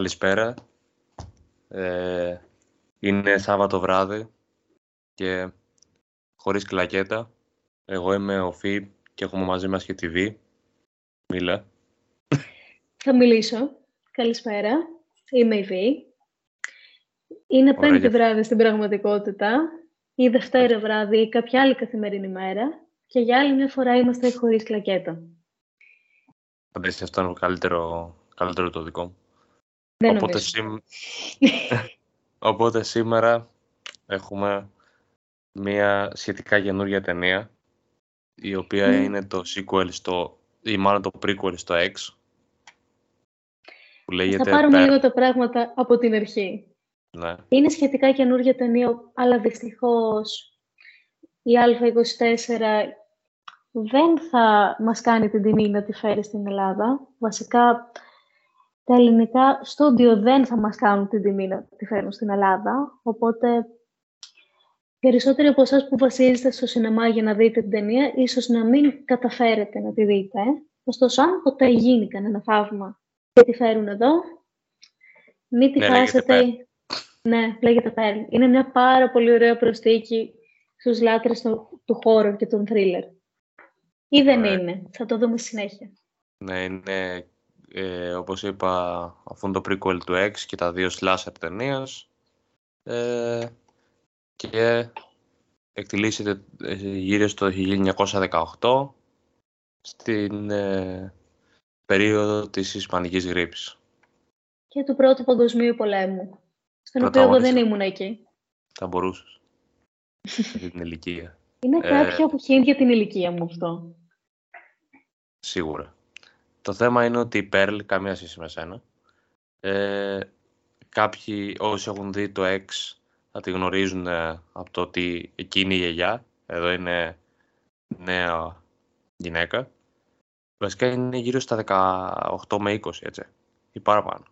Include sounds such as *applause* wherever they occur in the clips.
Καλησπέρα. Ε, είναι Σάββατο βράδυ και χωρίς κλακέτα. Εγώ είμαι ο Φι και έχουμε μαζί μας και τη Β. Μίλα. Θα μιλήσω. Καλησπέρα. Είμαι η Β. Είναι Ωραία, πέμπτη για- βράδυ στην πραγματικότητα ή Δευτέρα βράδυ ή κάποια άλλη καθημερινή μέρα και για άλλη μια φορά είμαστε χωρίς κλακέτα. Φαντάζεσαι αυτό είναι το καλύτερο, καλύτερο το δικό μου. Δεν Οπότε, νομίζω. σήμ- *laughs* Οπότε σήμερα έχουμε μια σχετικά καινούργια ταινία η οποία Μμμ. είναι το sequel στο, ή μάλλον το prequel στο X που λέγεται Θα πάρουμε Pearl. λίγο τα πράγματα από την αρχή. Ναι. Είναι σχετικά καινούργια ταινία, αλλά δυστυχώς η Α24 δεν θα μας κάνει την τιμή να τη φέρει στην Ελλάδα. Βασικά, τα ελληνικά στούντιο δεν θα μας κάνουν την τιμή να τη φέρουν στην Ελλάδα. Οπότε, περισσότεροι από εσάς που βασίζεστε στο σινεμά για να δείτε την ταινία, ίσως να μην καταφέρετε να τη δείτε. Ωστόσο, αν ποτέ γίνει κανένα θαύμα και τη φέρουν εδώ, μην τη Ναι, λέγεται χάσετε. Ναι, λέγεται Pearl. Είναι μια πάρα πολύ ωραία προσθήκη στους λάτρες του, του horror και των thriller. Ή δεν Ωραία. είναι. Θα το δούμε στη συνέχεια. Ναι, είναι, ε, όπως είπα, αφού είναι το prequel του X και τα δύο slasher ταινίας. Ε, και εκτελήσεται ε, γύρω στο 1918 στην ε, περίοδο της Ισπανικής γρήπης. Και του Πρώτου Παγκοσμίου Πολέμου. Στον οποίο εγώ δεν Πρωταγωνιστή. ήμουν εκεί. Θα μπορούσες. *laughs* για την ηλικία. Είναι Ε, κάποιο που έχει για την ηλικία μου αυτό. Σίγουρα. Το θέμα είναι ότι η Pearl, καμία σχέση με σένα, ε, κάποιοι όσοι έχουν δει το X θα τη γνωρίζουν ε, από το ότι εκείνη η γιαγιά, εδώ είναι νέα γυναίκα, βασικά είναι γύρω στα 18 με 20, έτσι, ή παραπάνω.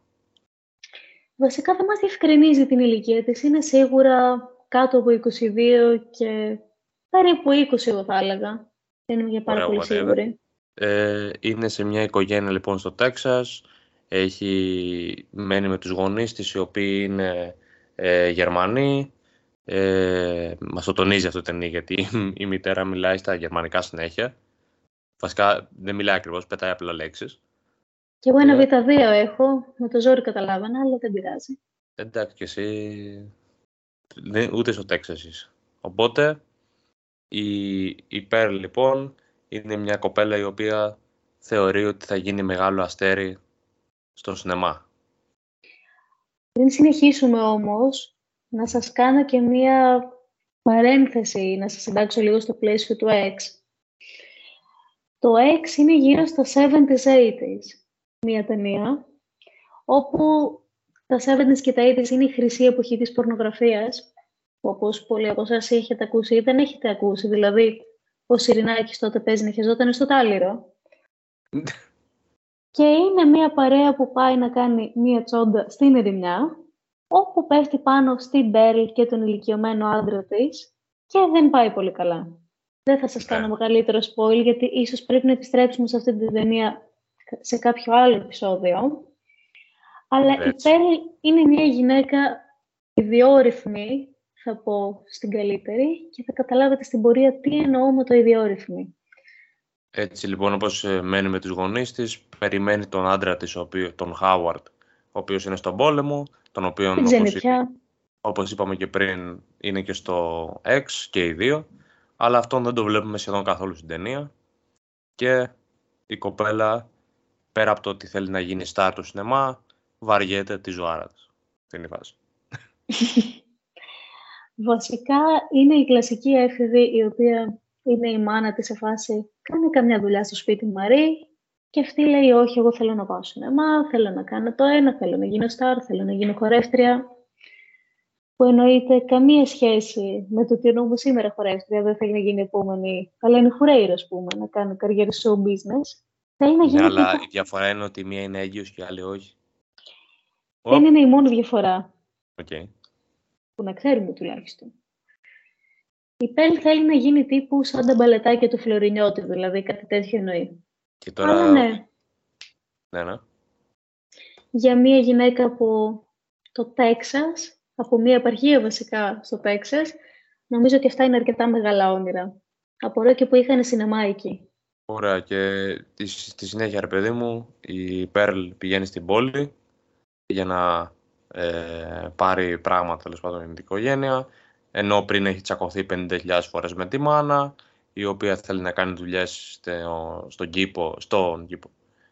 Βασικά δεν μας διευκρινίζει την ηλικία της. Είναι σίγουρα κάτω από 22 και περίπου 20 εγώ θα έλεγα. Δεν είμαι για πάρα Ωραία, πολύ whatever. σίγουρη. Ε, είναι σε μια οικογένεια λοιπόν στο Τέξας, έχει μένει με τους γονείς της οι οποίοι είναι ε, Γερμανοί. Ε, μας το τονίζει αυτό το ταινία γιατί η μητέρα μιλάει στα γερμανικά συνέχεια. Βασικά δεν μιλάει ακριβώς, πετάει απλά λέξεις. Και εγώ ένα Ναι. Β2 έχω, με το ζόρι καταλάβανα, αλλά δεν πειράζει. Εντάξει και εσύ δεν, ούτε στο Τέξας είσαι. Οπότε η, η Pearl λοιπόν είναι μια κοπέλα η οποία θεωρεί ότι θα γίνει μεγάλο αστέρι στο σινεμά. Πριν συνεχίσουμε όμως, να σας κάνω και μία παρένθεση, να σας συντάξω λίγο στο πλαίσιο του X. Το X είναι γύρω στα 70s, 80s, μία ταινία, όπου τα 70s και τα 80s είναι η χρυσή εποχή της πορνογραφίας, που όπως πολλοί από εσάς έχετε ακούσει ή δεν έχετε ακούσει, δηλαδή ο Σιρινάκης τότε παίζει να χεζόταν στο τάλιρο. *laughs* Και είναι μία παρέα που πάει να κάνει μία τσόντα στην ερημιά, όπου πέφτει πάνω στην Μπέρλ και τον ηλικιωμένο άντρα της και δεν πάει πολύ καλά. Δεν θα σας Ναι. κάνω μεγαλύτερο spoil, γιατί ίσως πρέπει να επιστρέψουμε σε αυτή την ταινία σε κάποιο άλλο επεισόδιο. Αλλά η Έτσι. Μπέρλ είναι μια γυναίκα ιδιόρυθμη, θα πω στην καλύτερη, και θα καταλάβετε στην πορεία τι εννοώ με το ιδιόρυθμη. Έτσι λοιπόν όπως ε, μένει με τους γονείς της, περιμένει τον άντρα της, ο οποίο- τον Χάουαρντ, ο οποίος είναι στον πόλεμο, τον οποίο Την όπως, ξενιτιά. όπως είπαμε και πριν είναι και στο X και οι δύο, αλλά αυτόν δεν το βλέπουμε σχεδόν καθόλου στην ταινία και η κοπέλα πέρα από το ότι θέλει να γίνει στάρ του σινεμά, βαριέται τη ζωάρα της. Αυτή είναι η φάση. *laughs* Βασικά είναι η κλασική έφηβη η οποία είναι η μάνα της σε φάση κάνει καμιά δουλειά στο σπίτι μου Μαρή και αυτή λέει όχι εγώ θέλω να πάω σινεμά, θέλω να κάνω το ένα, θέλω να γίνω στάρ, θέλω να γίνω χορεύτρια που εννοείται καμία σχέση με το τι εννοούμε σήμερα χορεύτρια, δεν θέλει να γίνει επόμενη, αλλά είναι καριέρα ας πούμε, να κάνει καριέρα show business. Θέλει να Ναι, γίνει αλλά τύπου- η διαφορά είναι ότι η μία είναι έγκυος και η άλλη όχι. Δεν Ωπ, είναι η μόνη διαφορά. οκ. Που να ξέρουμε τουλάχιστον. Η Pearl θέλει να γίνει τύπου σαν τα μπαλετάκια του Φλωρινιώτη, δηλαδή κάτι τέτοιο εννοεί. Και τώρα... Αλλά ναι, ναι, ναι. για μια γυναίκα από το Τέξας, από μια επαρχία βασικά στο Τέξας, νομίζω και αυτά είναι αρκετά μεγάλα όνειρα. Απορώ και που είχαν σινεμά εκεί. Ωραία και στη συνέχεια ρε παιδί μου η Πέρλ πηγαίνει στην πόλη για να ε, πάρει πράγματα τέλος πάντων για την οικογένεια ενώ πριν έχει τσακωθεί 50.000 φορές με τη μάνα η οποία θέλει να κάνει δουλειές στο, στον κήπο, στον κήπο,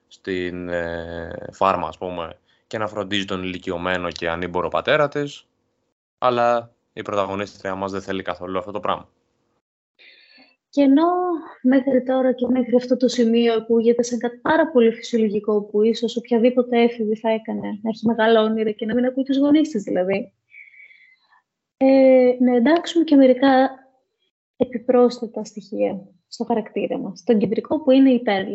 στην ε, φάρμα ας πούμε και να φροντίζει τον ηλικιωμένο και ανήμπορο πατέρα της αλλά η πρωταγωνίστρια μας δεν θέλει καθόλου αυτό το πράγμα. Και ενώ μέχρι τώρα και μέχρι αυτό το σημείο ακούγεται σαν κάτι πάρα πολύ φυσιολογικό που ίσως οποιαδήποτε έφηβη θα έκανε να έχει μεγάλα όνειρα και να μην ακούει τους γονείς της δηλαδή. Ε, να εντάξουμε και μερικά επιπρόσθετα στοιχεία στο χαρακτήρα μας. Τον κεντρικό που είναι η Πέρλ.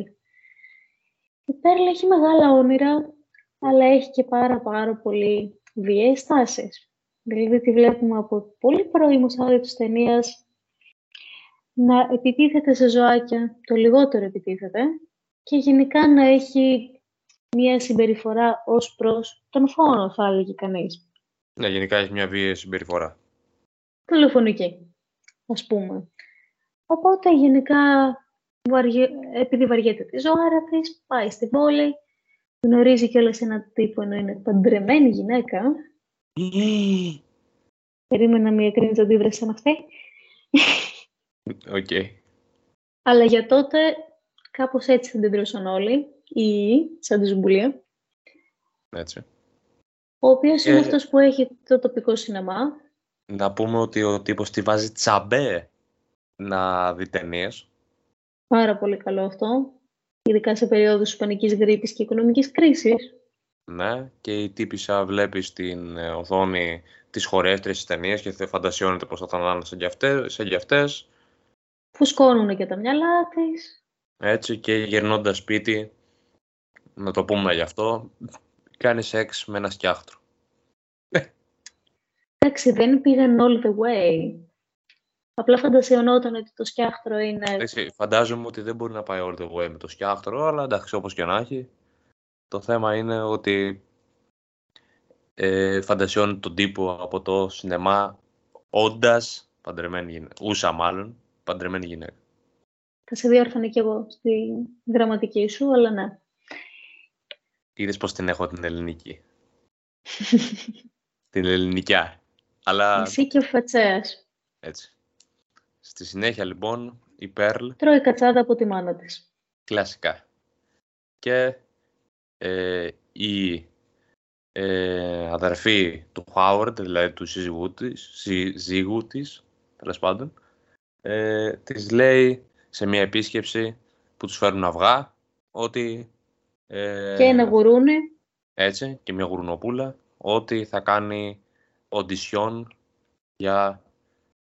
Η Πέρλ έχει μεγάλα όνειρα, αλλά έχει και πάρα πάρα πολύ βίαιες στάσεις. Δηλαδή τη βλέπουμε από πολύ πρώιμος στάδιο της ταινίας να επιτίθεται σε ζωάκια, το λιγότερο επιτίθεται, και γενικά να έχει μια συμπεριφορά ως προς τον φόνο, θα έλεγε κανείς. Ναι, γενικά έχει μια βίαιη συμπεριφορά. Τηλεφωνική, ας πούμε. Οπότε, γενικά, βαριε... επειδή βαριέται τη ζωάρα της, πάει στην πόλη, γνωρίζει κιόλας έναν τύπο, ενώ είναι παντρεμένη γυναίκα. Περίμενα μια κρίντζ αντίδραση σαν αυτή. Οκ. Αλλά για τότε κάπως έτσι δεν την όλοι, ή σαν τη Ζουμπουλία. Έτσι. Ο οποίος είναι αυτός που έχει το τοπικό σινεμά. Να πούμε ότι ο τύπος τη βάζει τσαμπέ να δει ταινίες. Πάρα πολύ καλό αυτό. Ειδικά σε περίοδους πανικής γρήπης και οικονομικής κρίσης. Ναι, και η τύπησα βλέπει στην ε, οθόνη τις χορεύτριες της ταινίες και φαντασιώνεται πως θα ήταν σαν και αυτές φουσκώνουν και τα μυαλά της. Έτσι και γυρνώντας σπίτι, να το πούμε γι' αυτό, κάνεις σεξ με ένα σκιάχτρο. Εντάξει, δεν πήγαν all the way. Απλά φαντασιωνόταν ότι το σκιάχτρο είναι... Εντάξει, φαντάζομαι ότι δεν μπορεί να πάει all the way με το σκιάχτρο, αλλά εντάξει, όπως και να έχει. Το θέμα είναι ότι ε, φαντασιώνει τον τύπο από το σινεμά όντας παντρεμένη γυναίκα. Ούσα μάλλον, παντρεμένη γυναίκα. Θα σε διόρθωνε κι εγώ στη γραμματική σου, αλλά ναι. Είδες πώς την έχω την ελληνική. *laughs* την ελληνικιά. Αλλά... Εσύ και ο Φατσέας. Έτσι. Στη συνέχεια λοιπόν η Πέρλ... Τρώει κατσάδα από τη μάνα της. Κλασικά. Και ε, η ε, αδερφή του Χάουαρντ, δηλαδή του σύζυγού της, σύζυγού της, τέλος πάντων, ε, της λέει σε μια επίσκεψη που τους φέρουν αυγά ότι... Ε, και ένα γουρούνι. Έτσι, και μια γουρουνοπούλα, ότι θα κάνει οντισιόν για,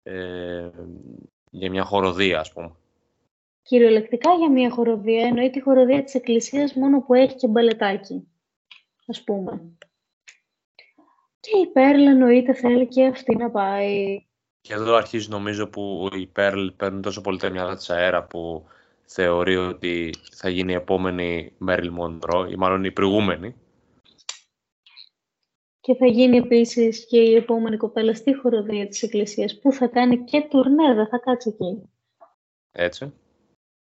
ε, για μια χοροδία, ας πούμε. Κυριολεκτικά για μια χοροδία, εννοεί τη χοροδία της εκκλησίας μόνο που έχει και μπαλετάκι, ας πούμε. Και η Πέρλα εννοείται θέλει και αυτή να πάει. Και εδώ αρχίζει νομίζω που η Πέρλ παίρνει τόσο πολύ τα μυαλά της αέρα που θεωρεί ότι θα γίνει η επόμενη Μέριλ Μοντρό ή μάλλον η προηγούμενη. Και θα γίνει επίσης και η επόμενη κοπέλα στη χοροδία της Εκκλησίας που θα κάνει και τουρνέ, δεν θα κάτσει εκεί. Έτσι.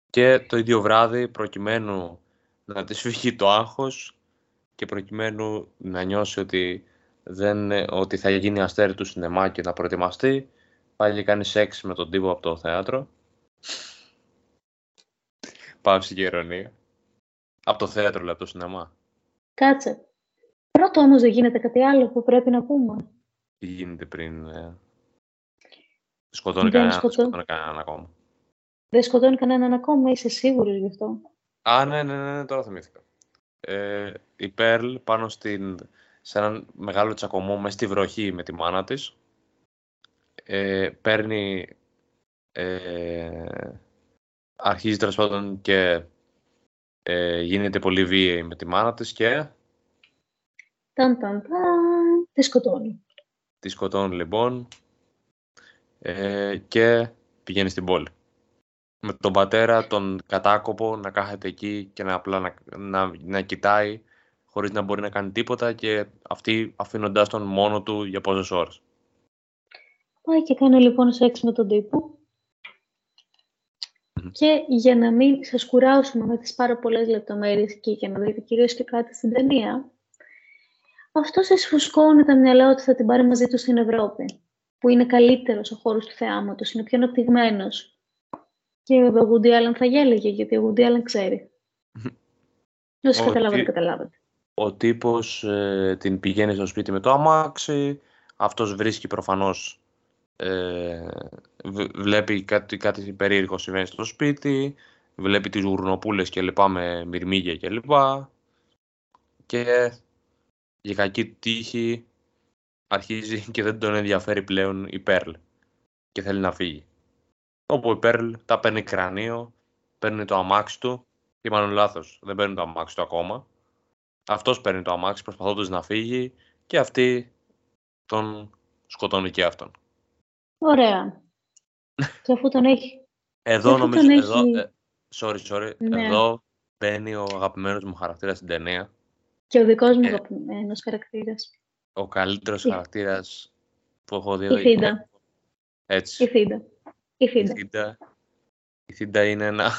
Και το ίδιο βράδυ προκειμένου να της φύγει το άγχος και προκειμένου να νιώσει ότι, δεν, ότι θα γίνει αστέρι του σινεμά και να προετοιμαστεί, Πάει και κάνει σεξ με τον τύπο από το θέατρο. Πάψη και ηρωνία. Από το θέατρο, λέει, από το σινεμά. Κάτσε. Πρώτο όμως δεν γίνεται κάτι άλλο που πρέπει να πούμε. Τι γίνεται πριν... Ε... Σκοτώνει κανέναν, σκοτώνει κανέναν ακόμα. Δεν σκοτώνει κανέναν ακόμα, είσαι σίγουρος γι' αυτό; Α, ναι, ναι, ναι, ναι τώρα θυμήθηκα. Ε, η Πέρλ πάνω στην, σε έναν μεγάλο τσακωμό μέσα στη βροχή με τη μάνα της ε, παίρνει, ε, αρχίζει τέλος πάντων και ε, γίνεται πολύ βίαιη με τη μάνα της και... Ταν, ταν, ταν, τη σκοτώνει. Τη σκοτώνει λοιπόν ε, και πηγαίνει στην πόλη. Με τον πατέρα τον κατάκοπο να κάθεται εκεί και να απλά να, να, να κοιτάει χωρίς να μπορεί να κάνει τίποτα και αυτή αφήνοντάς τον μόνο του για πόσες ώρες. Πάει και κάνει λοιπόν σεξ με τον τύπο. Και για να μην σας κουράσουμε με τις πάρα πολλές λεπτομέρειες και για να δείτε κυρίως και κάτι στην ταινία, αυτό σας φουσκώνει τα μυαλά ότι θα την πάρει μαζί του στην Ευρώπη, που είναι καλύτερος ο χώρος του θεάματος, είναι πιο αναπτυγμένος. Και ο Woody Allen θα γέλεγε, γιατί ο Woody Allen ξέρει. Όσοι καταλάβατε, καταλάβατε. Ο τύπος ε, την πηγαίνει στο σπίτι με το αμάξι, αυτός βρίσκει προφανώς, ε, βλέπει κάτι, κάτι περίεργο συμβαίνει στο σπίτι, βλέπει τις γουρνοπούλες και λοιπά με μυρμήγια και λοιπά και για κακή τύχη αρχίζει *laughs* και δεν τον ενδιαφέρει πλέον η Πέρλ και θέλει να φύγει. Όπου η Πέρλ τα παίρνει κρανίο, παίρνει το αμάξι του ή μάλλον λάθος, δεν παίρνει το αμάξι του ακόμα. Αυτός παίρνει το αμάξι προσπαθώντας να φύγει και αυτή τον σκοτώνει και αυτόν. Ωραία. *laughs* και αφού τον έχει... Εδώ νομίζω, εδώ, ε, sorry, sorry, ναι. εδώ μπαίνει ο αγαπημένος μου χαρακτήρας στην ταινία. Και ο δικός μου ε, αγαπημένος χαρακτήρας. Ο καλύτερος η... χαρακτήρας που έχω δει. Η Θήντα. Έτσι. Η Θήντα. Η Θήντα. Η Θήντα είναι ένα...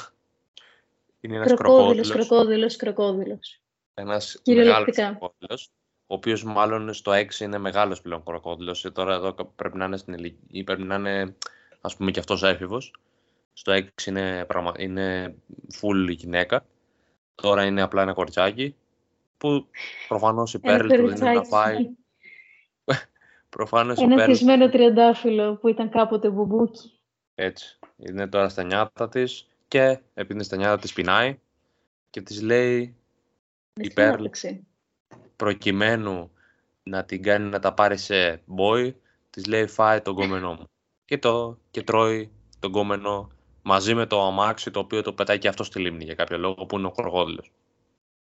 Είναι ένας κροκόδιλος. Κροκόδιλος, κροκόδιλος. Ένας μεγάλος κροκόδιλος, ο οποίος μάλλον στο 6 είναι μεγάλος πλέον κροκόδιλος. Ε, τώρα εδώ πρέπει να είναι στην ηλικία, πρέπει να είναι ας πούμε και αυτός έφηβος. Στο 6 είναι, πραγμα... είναι full γυναίκα. Τώρα είναι απλά ένα κοριτσάκι που προφανώς η Πέρλ του δίνει να φάει. *laughs* προφανώς ένα θυσμένο τριαντάφυλλο που ήταν κάποτε μπουμπούκι. Έτσι. Είναι τώρα στα νιάτα της και επειδή είναι στα νιάτα της πεινάει και της λέει η Πέρλ προκειμένου να την κάνει να τα πάρει σε boy, της λέει φάει τον κόμενό μου. Και, το, και τρώει τον κόμενό μαζί με το αμάξι το οποίο το πετάει και αυτό στη λίμνη για κάποιο λόγο που είναι ο κροκόδιλος.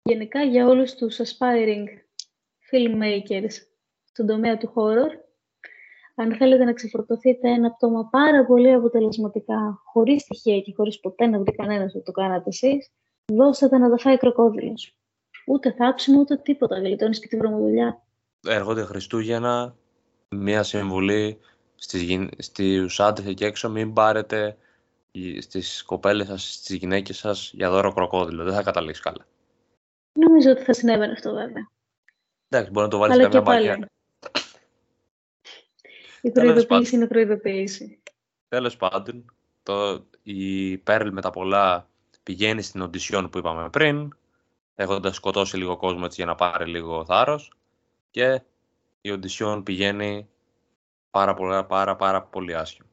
Γενικά για όλους τους aspiring filmmakers στον τομέα του horror, αν θέλετε να ξεφορτωθείτε ένα πτώμα πάρα πολύ αποτελεσματικά, χωρίς στοιχεία και χωρίς ποτέ να βρει κανένας ότι το κάνατε εσείς, δώστε τα να τα φάει κροκόδιλος. Ούτε θάψιμο, ούτε τίποτα. Γλιτώνεις και τη βρωμοδουλειά. Έρχονται Χριστούγεννα, μία συμβουλή στις, στους άντρες εκεί έξω, μην πάρετε στις κοπέλες σας, στις γυναίκες σας για δώρο κροκόδιλο. Δεν θα καταλήξεις καλά. Νομίζω ότι θα συνέβαινε αυτό βέβαια. Εντάξει, μπορεί να το βάλεις σε καμιά μπακιά. Η προειδοποίηση είναι προειδοποίηση. Τέλος πάντων, το, η Πέρλ με τα πολλά πηγαίνει στην οντισιόν που είπαμε πριν, έχοντας σκοτώσει λίγο κόσμο έτσι για να πάρει λίγο θάρρος και η οντισιόν πηγαίνει πάρα, πολλά, πάρα, πάρα πολύ άσχημα.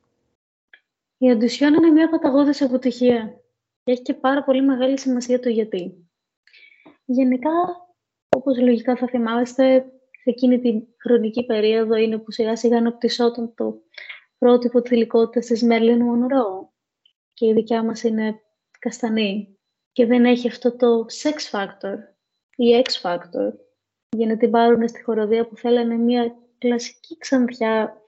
Η οντισιόν είναι μια παταγώδης αποτυχία και έχει και πάρα πολύ μεγάλη σημασία το γιατί. Γενικά, όπως λογικά θα θυμάστε, σε εκείνη την χρονική περίοδο είναι που σιγά σιγά αναπτυσσόταν το πρότυπο θηλυκότητας της Μέρλιν Μονρό και η δικιά μας είναι καστανή και δεν έχει αυτό το sex factor ή X factor για να την πάρουν στη χοροδία που θέλανε μια κλασική ξανθιά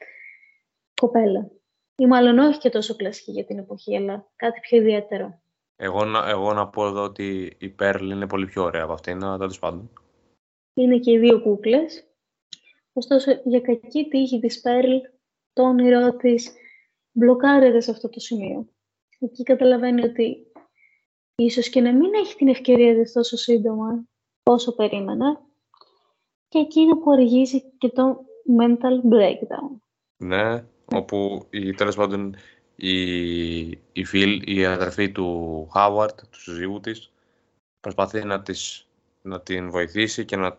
κοπέλα. Ή μάλλον όχι και τόσο κλασική για την εποχή, αλλά κάτι πιο ιδιαίτερο. Εγώ να, εγώ να πω εδώ ότι η Πέρλ είναι πολύ πιο ωραία από αυτήν, αλλά τέλος πάντων. Είναι και οι δύο κούκλες. Ωστόσο, για κακή τύχη της Πέρλ, το όνειρό της μπλοκάρεται σε αυτό το σημείο. Εκεί καταλαβαίνει ότι ίσως και να μην έχει την ευκαιρία της τόσο σύντομα όσο περίμενα και εκείνο που οργίζει και το mental breakdown. Ναι, όπου η, τέλος πάντων η, η, φίλ, η αδερφή του Χάουαρτ, του συζύγου της, προσπαθεί να, της, να την βοηθήσει και να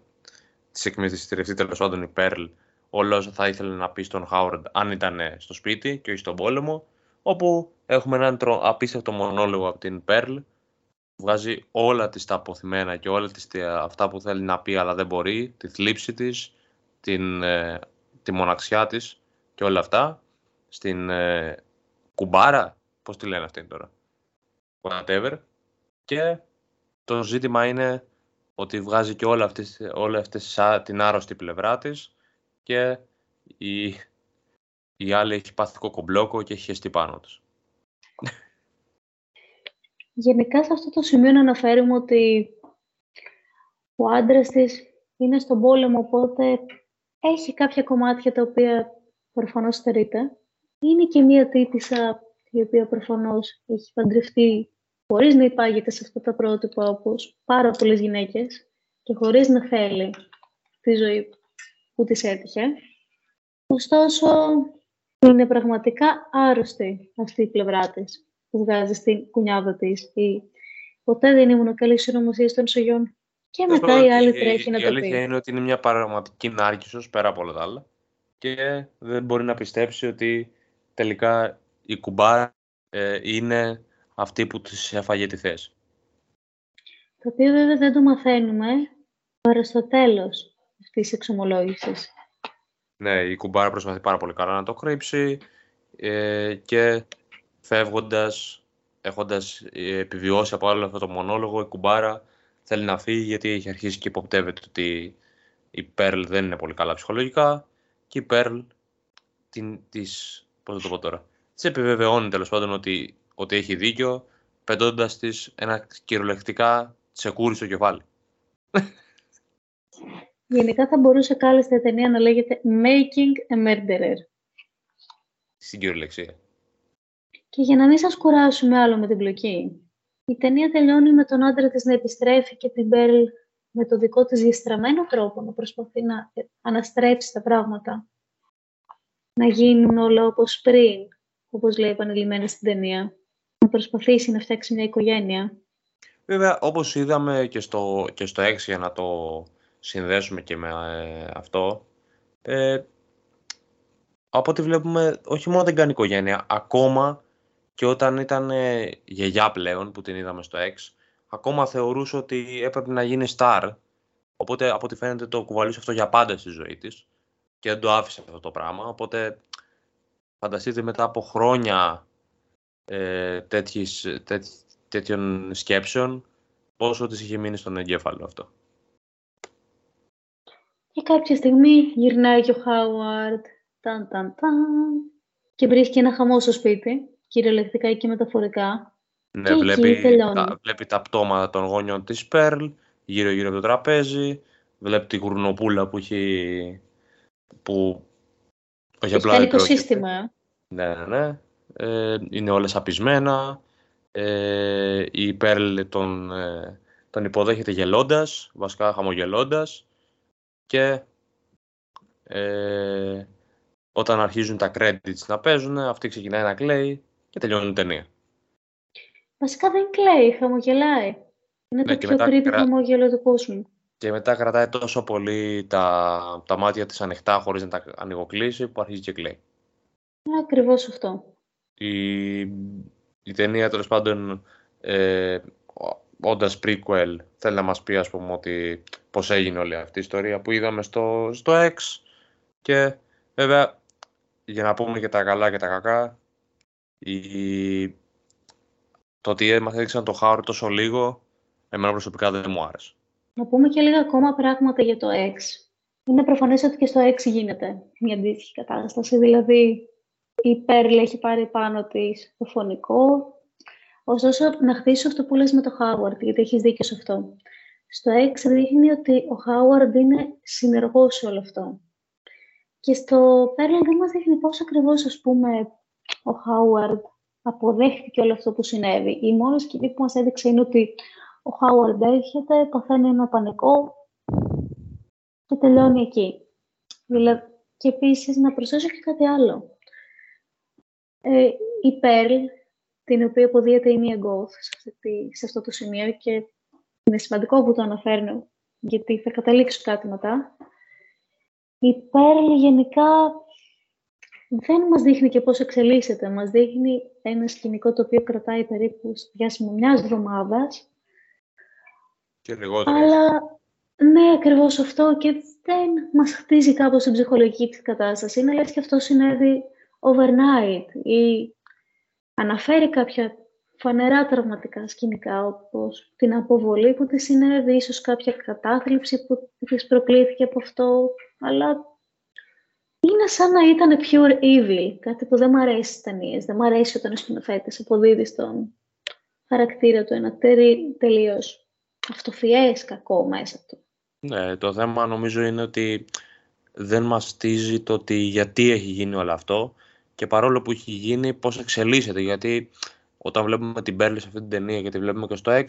της εκμυστηρευτεί τέλος πάντων η Πέρλ όλα όσα θα ήθελε να πει στον Χάουαρντ αν ήταν στο σπίτι και όχι στον πόλεμο, όπου έχουμε έναν απίστευτο μονόλογο από την Πέρλ, βγάζει όλα τις τα αποθυμένα και όλα τις, αυτά που θέλει να πει αλλά δεν μπορεί, τη θλίψη της, την, ε, τη μοναξιά της και όλα αυτά, στην ε, κουμπάρα, πώς τη λένε αυτή τώρα, whatever, και το ζήτημα είναι ότι βγάζει και όλα αυτές, όλα αυτές την άρρωστη πλευρά της και η, η άλλη έχει πάθει κοκομπλόκο και έχει χεστεί πάνω τους. Γενικά σε αυτό το σημείο να αναφέρουμε ότι ο άντρας της είναι στον πόλεμο, οπότε έχει κάποια κομμάτια τα οποία προφανώς στερείται. Είναι και μία τύπησα η οποία προφανώς έχει παντρευτεί χωρίς να υπάγεται σε αυτά τα πρότυπα όπως πάρα πολλές γυναίκες και χωρίς να θέλει τη ζωή που της έτυχε. Ωστόσο, είναι πραγματικά άρρωστη αυτή η πλευρά της που βγάζει στην κουνιάδα της. Η... Ποτέ δεν ήμουν καλής συνωμοσίας των σογιών. Και μετά η άλλη τρέχει να το πει. Η αλήθεια είναι ότι είναι μια πραγματική νάρκησος πέρα από όλα τα άλλα και δεν μπορεί να πιστέψει ότι τελικά η κουμπάρα ε, είναι αυτή που της έφαγε τη θέση. Το οποίο βέβαια δεν το μαθαίνουμε παρά στο τέλος αυτής της εξομολόγησης. Ναι, η κουμπάρα προσπαθεί πάρα πολύ καλά να το κρύψει ε, και φεύγοντας, έχοντας ε, επιβιώσει από άλλο αυτό το μονόλογο, η κουμπάρα θέλει να φύγει γιατί έχει αρχίσει και υποπτεύεται ότι η Πέρλ δεν είναι πολύ καλά ψυχολογικά και η Πέρλ την, της, πώς το πω τώρα, της επιβεβαιώνει τέλος πάντων ότι, ότι έχει δίκιο, πετώντας της ένα κυριολεκτικά τσεκούρι στο κεφάλι. Γενικά θα μπορούσε κάλλιστα η ταινία να λέγεται Making a Murderer. Στην κυριολεξία. Και για να μην σας κουράσουμε άλλο με την πλοκή, η ταινία τελειώνει με τον άντρα της να επιστρέφει και την Μπέρλ με το δικό της διαστραμμένο τρόπο να προσπαθεί να αναστρέψει τα πράγματα. Να γίνουν όλα όπως πριν, όπως λέει επανειλημμένα στην ταινία. Να προσπαθήσει να φτιάξει μια οικογένεια. Βέβαια, όπως είδαμε και στο, και στο 6 για να το συνδέσουμε και με ε, αυτό, ε, από ό,τι βλέπουμε, όχι μόνο δεν κάνει οικογένεια, ακόμα και όταν ήταν ε, γιαγιά πλέον, που την είδαμε στο X, ακόμα θεωρούσε ότι έπρεπε να γίνει star. Οπότε, από ό,τι φαίνεται, το κουβαλούσε αυτό για πάντα στη ζωή της και δεν το άφησε αυτό το πράγμα. Οπότε, φανταστείτε μετά από χρόνια ε, τέτοιες, τέτοιων σκέψεων, πόσο της είχε μείνει στον εγκέφαλο αυτό. Και κάποια στιγμή γυρνάει και ο Χάουαρντ, ταν, ταν, ταν, και βρίσκει ένα χαμό στο σπίτι κυριολεκτικά και μεταφορικά. Ναι, και βλέπει, τα, βλέπει τα πτώματα των γόνιων της Πέρλ, γύρω-γύρω από το τραπέζι, βλέπει τη γουρνοπούλα που έχει... Που... Όχι απλά το σύστημα. Ναι, ναι, ναι. Ε, είναι όλα σαπισμένα. Ε, η Πέρλ τον, ε, τον υποδέχεται γελώντας, βασικά χαμογελώντας και ε, όταν αρχίζουν τα credits να παίζουν, αυτή ξεκινάει να κλαίει και τελειώνει η ταινία. Βασικά δεν κλαίει, χαμογελάει. Είναι ναι, το πιο creepy κρα... χαμόγελο του κόσμου. Και μετά κρατάει τόσο πολύ τα, τα μάτια της ανοιχτά χωρίς να τα ανοιγοκλείσει που αρχίζει και κλαίει. Είναι ακριβώς αυτό. Η, η ταινία τέλος πάντων ε, όντας prequel θέλει να μας πει ας πούμε ότι πώς έγινε όλη αυτή η ιστορία που είδαμε στο, στο X και βέβαια για να πούμε και τα καλά και τα κακά η... Το ότι μας έδειξαν το Χάουρ τόσο λίγο, εμένα προσωπικά δεν μου άρεσε. Να πούμε και λίγα ακόμα πράγματα για το X. Είναι προφανές ότι και στο X γίνεται μια αντίστοιχη κατάσταση. Δηλαδή, η Πέρλ έχει πάρει πάνω της το φωνικό. Ωστόσο, να χτίσω αυτό που λες με το Χάουαρντ, γιατί έχεις δίκιο σε αυτό. Στο X δείχνει ότι ο Χάουαρντ είναι συνεργός σε όλο αυτό. Και στο Πέρλ δεν μας δείχνει πώς ακριβώς, ας πούμε, ο Χάουαρντ αποδέχτηκε όλο αυτό που συνέβη. Η μόνη σκηνή που μας έδειξε είναι ότι ο Χάουαρντ έρχεται, παθαίνει ένα πανικό και τελειώνει εκεί. Δηλαδή, και επίσης να προσθέσω και κάτι άλλο. Ε, η Πέρλ, την οποία αποδίεται η Μία Γκόθ σε, σε αυτό το σημείο και είναι σημαντικό που το αναφέρνω, γιατί θα καταλήξω κάτι μετά. Η Πέρλ γενικά δεν μας δείχνει και πώς εξελίσσεται. Μας δείχνει ένα σκηνικό το οποίο κρατάει περίπου στο διάστημα μιας εβδομάδας. Και λιγότερο. Αλλά ναι, ακριβώς αυτό και δεν μας χτίζει κάπως την ψυχολογική της κατάσταση. Είναι λες και αυτό συνέβη overnight ή αναφέρει κάποια φανερά τραυματικά σκηνικά, όπως την αποβολή που της συνέβη, ίσως κάποια κατάθλιψη που της προκλήθηκε από αυτό, αλλά είναι σαν να ήταν pure evil, κάτι που δεν μου αρέσει στις ταινίες. Δεν μου αρέσει όταν ο σκηνοθέτης αποδίδει στον χαρακτήρα του ένα τελείως αυτοφιές κακό μέσα του. Ναι, το θέμα νομίζω είναι ότι δεν μαστίζει το ότι γιατί έχει γίνει όλο αυτό και παρόλο που έχει γίνει πώς εξελίσσεται. Γιατί όταν βλέπουμε την Μπέρλη σε αυτή την ταινία και τη βλέπουμε και στο X,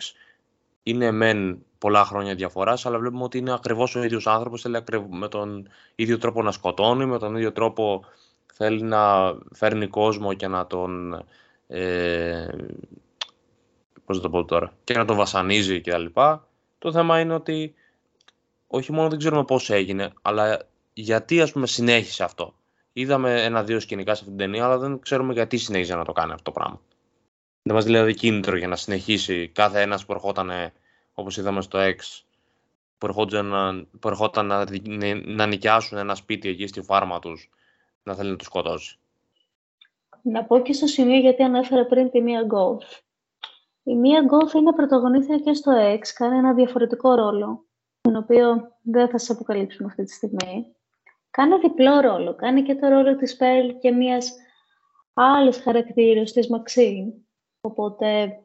είναι μεν πολλά χρόνια διαφοράς, αλλά βλέπουμε ότι είναι ακριβώς ο ίδιος άνθρωπος. Θέλει με τον ίδιο τρόπο να σκοτώνει, με τον ίδιο τρόπο θέλει να φέρνει κόσμο και να τον. Ε, πώς το πω τώρα, και να τον βασανίζει κτλ. Το θέμα είναι ότι όχι μόνο δεν ξέρουμε πώς έγινε, αλλά γιατί ας πούμε συνέχισε αυτό. Είδαμε ένα-δύο σκηνικά σε αυτήν την ταινία, αλλά δεν ξέρουμε γιατί συνέχιζε να το κάνει αυτό το πράγμα. Δεν μας δηλαδή κίνητρο για να συνεχίσει κάθε ένας που ερχόταν, όπως είδαμε στο X, που ερχόταν, να, που ερχόταν να, να νοικιάσουν ένα σπίτι εκεί στη φάρμα τους, να θέλει να τους σκοτώσει. Να πω και στο σημείο γιατί ανέφερα πριν τη Μία Γκόφ. Η Μία Γκόφ είναι πρωταγωνίστρια και στο X, κάνει ένα διαφορετικό ρόλο, τον οποίο δεν θα σας αποκαλύψουμε αυτή τη στιγμή. Κάνει διπλό ρόλο, κάνει και το ρόλο της Πέρλ και μιας άλλης χαρακτήρας της Μαξίν, Οπότε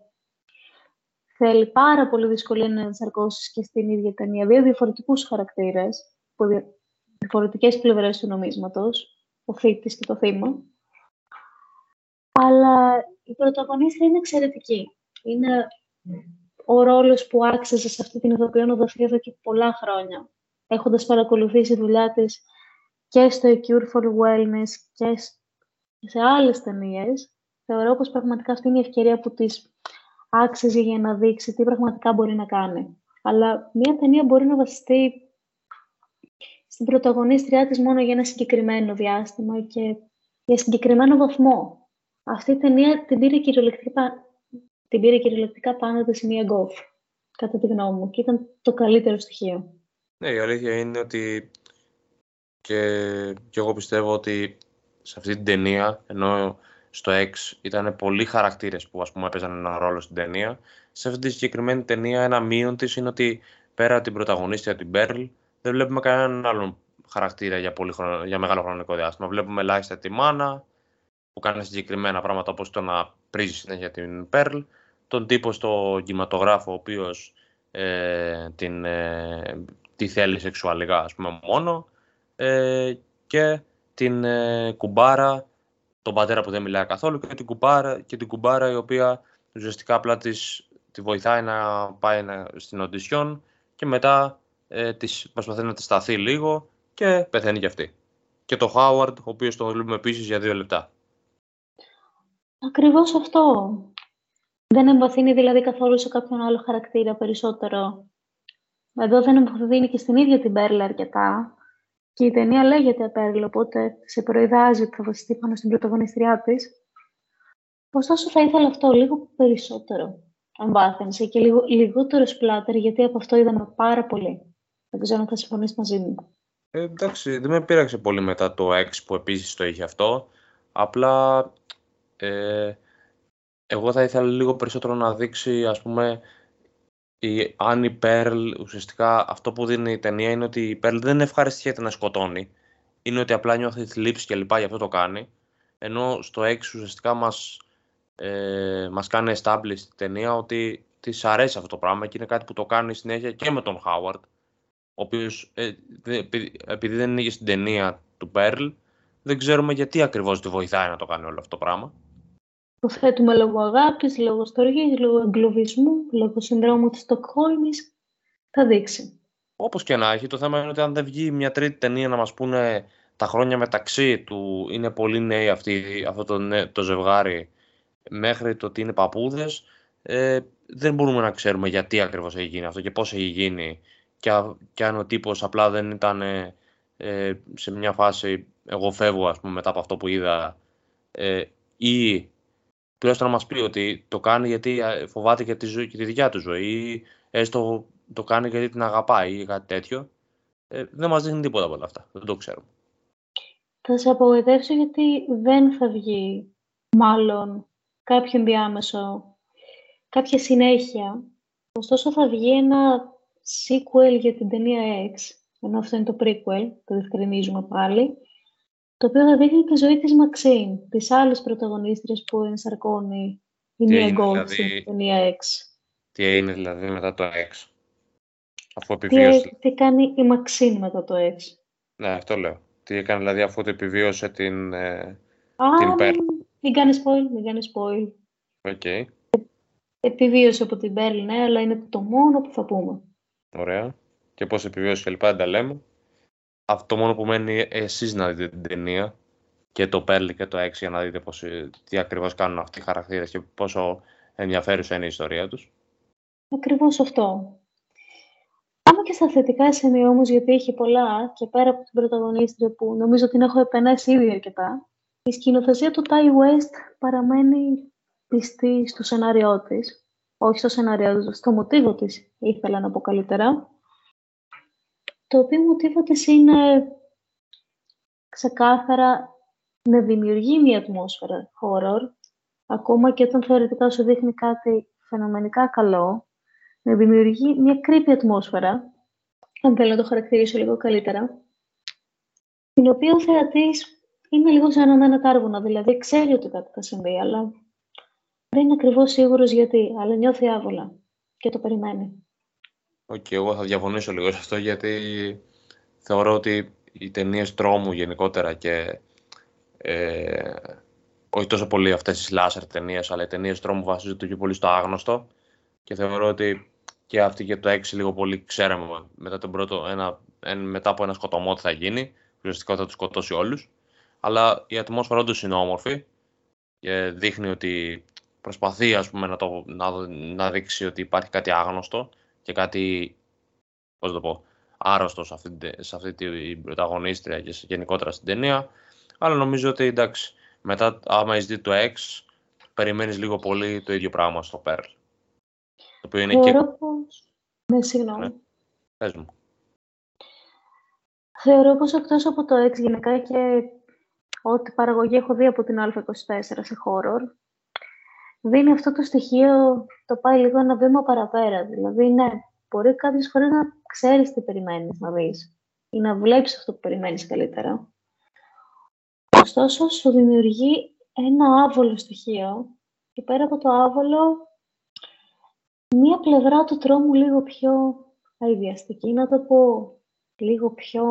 θέλει πάρα πολύ δυσκολία να ενσαρκώσεις και στην ίδια ταινία δύο διαφορετικούς χαρακτήρες, από διαφορετικές πλευρές του νομίσματος, ο θήτης και το θύμα. Αλλά η πρωταγωνίστρια είναι εξαιρετική. Είναι ο ρόλος που άξιζε σε αυτή την ηθοποιό να δοθεί εδώ και πολλά χρόνια. Έχοντας παρακολουθήσει δουλειά της και στο A Cure for Wellness και σε άλλες ταινίες, θεωρώ πως πραγματικά αυτή είναι η ευκαιρία που της άξιζε για να δείξει τι πραγματικά μπορεί να κάνει. Αλλά μια ταινία μπορεί να βασιστεί στην πρωταγωνίστριά της μόνο για ένα συγκεκριμένο διάστημα και για συγκεκριμένο βαθμό. Αυτή η ταινία την πήρε κυριολεκτικά, την πήρε κυριολεκτικά πάνω της μία γκοφ, κατά τη γνώμη μου, και ήταν το καλύτερο στοιχείο. Ναι, η αλήθεια είναι ότι και, και εγώ πιστεύω ότι σε αυτή την ταινία, ενώ στο X ήταν πολλοί χαρακτήρες που ας πούμε έπαιζαν ένα ρόλο στην ταινία. Σε αυτή τη συγκεκριμένη ταινία ένα μείον της είναι ότι πέρα από την πρωταγωνίστρια την Pearl δεν βλέπουμε κανέναν άλλον χαρακτήρα για, πολύ χρόνο, για μεγάλο χρονικό διάστημα. Βλέπουμε ελάχιστα τη μάνα που κάνει συγκεκριμένα πράγματα όπως το να πρίζει συνέχεια την Pearl, τον τύπο στο κινηματογράφο ο οποίος ε, την, ε, τη θέλει σεξουαλικά ας πούμε μόνο ε, και την ε, κουμπάρα τον πατέρα που δεν μιλάει καθόλου και την κουμπάρα, και την κουμπάρα η οποία ουσιαστικά απλά της, τη βοηθάει να πάει στην οντισιόν και μετά ε, της προσπαθεί να της σταθεί λίγο και πεθαίνει κι αυτή. Και το Χάουαρντ, ο οποίος τον βλέπουμε επίσης για δύο λεπτά. Ακριβώς αυτό. Δεν εμβαθύνει δηλαδή καθόλου σε κάποιον άλλο χαρακτήρα περισσότερο. Εδώ δεν εμβαθύνει και στην ίδια την Μπέρλα αρκετά. Και η ταινία λέγεται Απέρλ, οπότε σε προειδάζει ότι θα βασιστεί πάνω στην πρωταγωνιστριά της. Ωστόσο, θα ήθελα αυτό λίγο περισσότερο εμβάθυνση και λίγο, λιγότερο σπλάτερ, γιατί από αυτό είδαμε πάρα πολύ. Δεν ξέρω αν θα συμφωνήσει μαζί μου. Ε, εντάξει, δεν με πείραξε πολύ μετά το X που επίσης το είχε αυτό. Απλά ε, εγώ θα ήθελα λίγο περισσότερο να δείξει, ας πούμε, η Άννη Πέρλ, ουσιαστικά αυτό που δίνει η ταινία είναι ότι η Πέρλ δεν ευχαριστιέται να σκοτώνει. Είναι ότι απλά νιώθει θλίψη και λοιπά, γι' αυτό το κάνει. Ενώ στο 6 ουσιαστικά μας, ε, μας κάνει establish η ταινία ότι της αρέσει αυτό το πράγμα και είναι κάτι που το κάνει συνέχεια και με τον Χάουαρντ. Ο οποίος, ε, επειδή δεν είναι στην ταινία του Πέρλ, δεν ξέρουμε γιατί ακριβώς τη βοηθάει να το κάνει όλο αυτό το πράγμα. Το θέτουμε λόγω αγάπης, λόγω στοργής, λόγω εγκλωβισμού, λόγω συνδρόμου της Στοκχόλμης. Θα δείξει. Όπως και να έχει, το θέμα είναι ότι αν δεν βγει μια τρίτη ταινία να μας πούνε τα χρόνια μεταξύ του είναι πολύ νέοι αυτή, αυτό το, το ζευγάρι μέχρι το ότι είναι παππούδες, ε, δεν μπορούμε να ξέρουμε γιατί ακριβώς έχει γίνει αυτό και πώς έχει γίνει και, και αν ο τύπος απλά δεν ήταν ε, σε μια φάση εγώ φεύγω ας πούμε μετά από αυτό που είδα ε, ή τουλάχιστον να μας πει ότι το κάνει γιατί φοβάται για τη, ζωή, και τη δικιά του ζωή ή έστω το κάνει γιατί την αγαπάει ή κάτι τέτοιο. Ε, δεν μας δείχνει τίποτα από όλα αυτά. Δεν το ξέρουμε. Θα σε απογοητεύσω γιατί δεν θα βγει μάλλον κάποιο διάμεσο, κάποια συνέχεια. Ωστόσο θα βγει ένα sequel για την ταινία X, ενώ αυτό είναι το prequel, το διευκρινίζουμε πάλι, το οποίο θα δείχνει τη ζωή της Μαξίν, της άλλης πρωταγωνίστριας που ενσαρκώνει η Mia Goth δηλαδή, στην ταινία X. Τι έγινε δηλαδή μετά το X; Αφού επιβίωσε... Τι, τι κάνει η Μαξίν μετά το X. Ναι, αυτό λέω. Τι έκανε δηλαδή αφού το επιβίωσε την, ε, Α, την Pearl. μην κάνει spoil, μην κάνει spoil. Ok, Επιβίωσε από την Pearl, ναι, αλλά είναι το μόνο που θα πούμε. ωραία. Και πώς επιβίωσε και λοιπά, δεν τα λέμε. Αυτό μόνο που μένει εσείς να δείτε την ταινία και το Pearl και το X για να δείτε πώς, ε, τι ακριβώς κάνουν αυτοί οι χαρακτήρες και πόσο ενδιαφέρουσα είναι η ιστορία τους. Ακριβώς αυτό. Πάμε και στα θετικά σημεία όμως, γιατί έχει πολλά και πέρα από την πρωταγωνίστρια που νομίζω την έχω επενέσει ήδη αρκετά. Η σκηνοθεσία του Ty West παραμένει πιστή στο σενάριό της. Όχι στο σενάριό της, στο μοτίβο της ήθελα να πω καλύτερα. Το οποίο μοτίβο της είναι ξεκάθαρα να δημιουργεί μια ατμόσφαιρα horror, ακόμα και όταν θεωρητικά σου δείχνει κάτι φαινομενικά καλό, να δημιουργεί μια creepy ατμόσφαιρα, αν θέλω να το χαρακτηρίσω λίγο καλύτερα, την οποία ο θεατής είναι λίγο σαν έναν ένα τάρβουνα, δηλαδή ξέρει ότι κάτι θα συμβεί, αλλά δεν είναι ακριβώς σίγουρος γιατί, αλλά νιώθει άβολα και το περιμένει. Οκ, εγώ θα διαφωνήσω λίγο σε αυτό γιατί θεωρώ ότι οι ταινίες τρόμου γενικότερα και ε, όχι τόσο πολύ αυτές οι slasher ταινίες, αλλά οι ταινίες τρόμου βασίζονται πιο πολύ στο άγνωστο και θεωρώ ότι και αυτή και το X λίγο πολύ ξέραμε μετά, τον πρώτο, ένα, εν- μετά από ένα σκοτωμό τι θα γίνει. Ουσιαστικά θα τους σκοτώσει όλους. Αλλά η ατμόσφαιρα όντως είναι όμορφη και δείχνει ότι προσπαθεί ας πούμε, να, το, να, να δείξει ότι υπάρχει κάτι άγνωστο και κάτι, πώς το πω, άρρωστο σε αυτή, την τε- σε αυτή την πρωταγωνίστρια και σε- γενικότερα στην ταινία. Αλλά νομίζω ότι εντάξει, μετά άμα έχεις δει το X, περιμένεις λίγο πολύ το ίδιο πράγμα στο Pearl. Το οποίο είναι και... Θεωρώ πως... Ναι, συγγνώμη. Ναι. Πες μου. Θεωρώ πως εκτός από το X γενικά και ό,τι παραγωγή έχω δει από την Α24 σε horror, δίνει αυτό το στοιχείο, το πάει λίγο ένα βήμα παραπέρα. Δηλαδή, ναι, μπορεί κάποιες φορές να ξέρεις τι περιμένεις να δεις ή να βλέπεις αυτό που περιμένεις καλύτερα. Ωστόσο, σου δημιουργεί ένα άβολο στοιχείο και πέρα από το άβολο, μία πλευρά του τρόμου λίγο πιο αειδιαστική, να το πω λίγο πιο,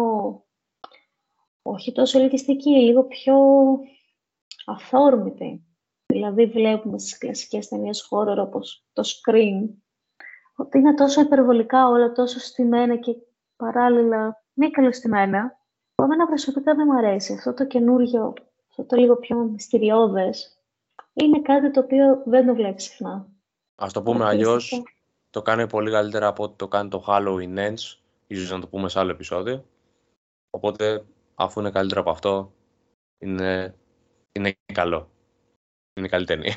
όχι τόσο ελκυστική, λίγο πιο αθόρμητη. Δηλαδή βλέπουμε στις κλασικές ταινίες horror όπως το Scream, ότι είναι τόσο υπερβολικά όλα, τόσο στημένα και παράλληλα μη καλωστημένα. που Εμένα προσωπικά δεν μου αρέσει. Αυτό το καινούριο, αυτό το λίγο πιο μυστηριώδες, είναι κάτι το οποίο δεν το βλέπεις συχνά. Ας το πούμε αλλιώς, Χαρακτηριστικό. το κάνει πολύ καλύτερα από ό,τι το κάνει το Halloween Ends, ίσως να το πούμε σε άλλο επεισόδιο. Οπότε, αφού είναι καλύτερο από αυτό, είναι, είναι καλό. Είναι καλή ταινία.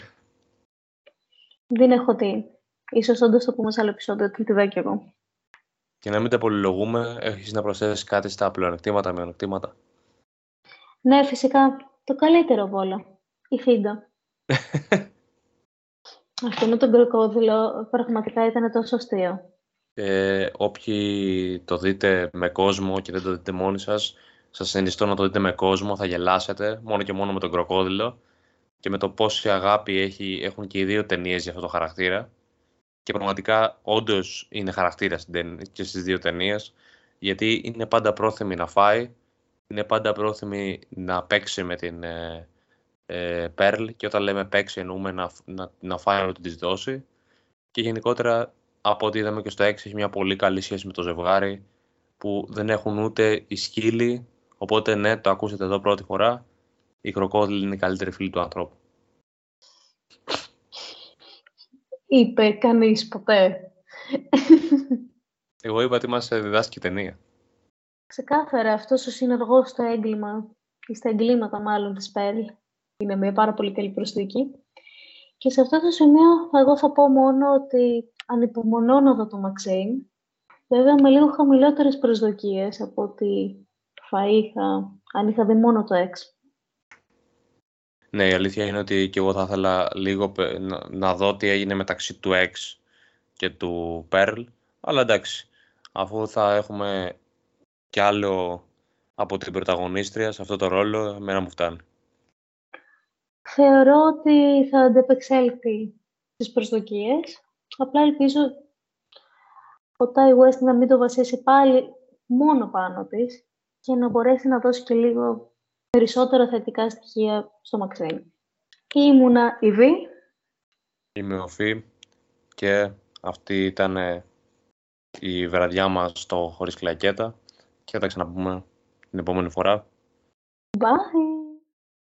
Δεν έχω δει. Ίσως όντως το πούμε σε άλλο επεισόδιο, την τη δω κι εγώ. Και να μην τα πολυλογούμε, έχεις να προσθέσεις κάτι στα πλεονεκτήματα, μειονεκτήματα. Ναι, φυσικά. Το καλύτερο από όλα. Η Φίντα. *laughs* Αυτό με τον κροκόδιλο πραγματικά ήταν τόσο αστείο. Ε, όποιοι το δείτε με κόσμο και δεν το δείτε μόνοι σας, σας ενιστώ να το δείτε με κόσμο, θα γελάσετε μόνο και μόνο με τον κροκόδιλο και με το πόση αγάπη έχει, έχουν και οι δύο ταινίες για αυτό το χαρακτήρα. Και πραγματικά όντως είναι χαρακτήρα στην ταινία- και στις δύο ταινίες, γιατί είναι πάντα πρόθυμη να φάει, είναι πάντα πρόθυμη να παίξει με την ε, ε, Pearl και όταν λέμε παίξει εννοούμε να, να, να φάει ό,τι της δώσει και γενικότερα από ό,τι είδαμε και στο 6 έχει μια πολύ καλή σχέση με το ζευγάρι που δεν έχουν ούτε οι σκύλοι οπότε ναι το ακούσατε εδώ πρώτη φορά η κροκόδιλη είναι η καλύτερη φίλη του ανθρώπου. Είπε κανείς ποτέ. Εγώ είπα ότι μας διδάσκει η ταινία. Ξεκάθαρα αυτός ο συνεργός στο έγκλημα, ή στα εγκλήματα μάλλον της Πέρλ, είναι μια πάρα πολύ καλή προσθήκη. Και σε αυτό το σημείο εγώ θα πω μόνο ότι ανυπομονώ να δω το Μαξέιν, βέβαια με λίγο χαμηλότερες προσδοκίες από ότι θα είχα, αν είχα δει μόνο το X. Ναι, η αλήθεια είναι ότι και εγώ θα ήθελα λίγο πε- να, να δω τι έγινε μεταξύ του X και του Pearl. Αλλά εντάξει, αφού θα έχουμε κι άλλο από την πρωταγωνίστρια σε αυτό το ρόλο, εμένα μου φτάνει. Θεωρώ ότι θα αντεπεξέλθει στις προσδοκίες. Απλά ελπίζω ποτά η West να μην το βασίσει πάλι μόνο πάνω της και να μπορέσει να δώσει και λίγο περισσότερα θετικά στοιχεία στο Μαξίνη. Ήμουνα η Β. Είμαι ο Φι και αυτή ήταν η βραδιά μας στο Χωρίς Κλακέτα και θα τα ξαναπούμε την επόμενη φορά. Bye!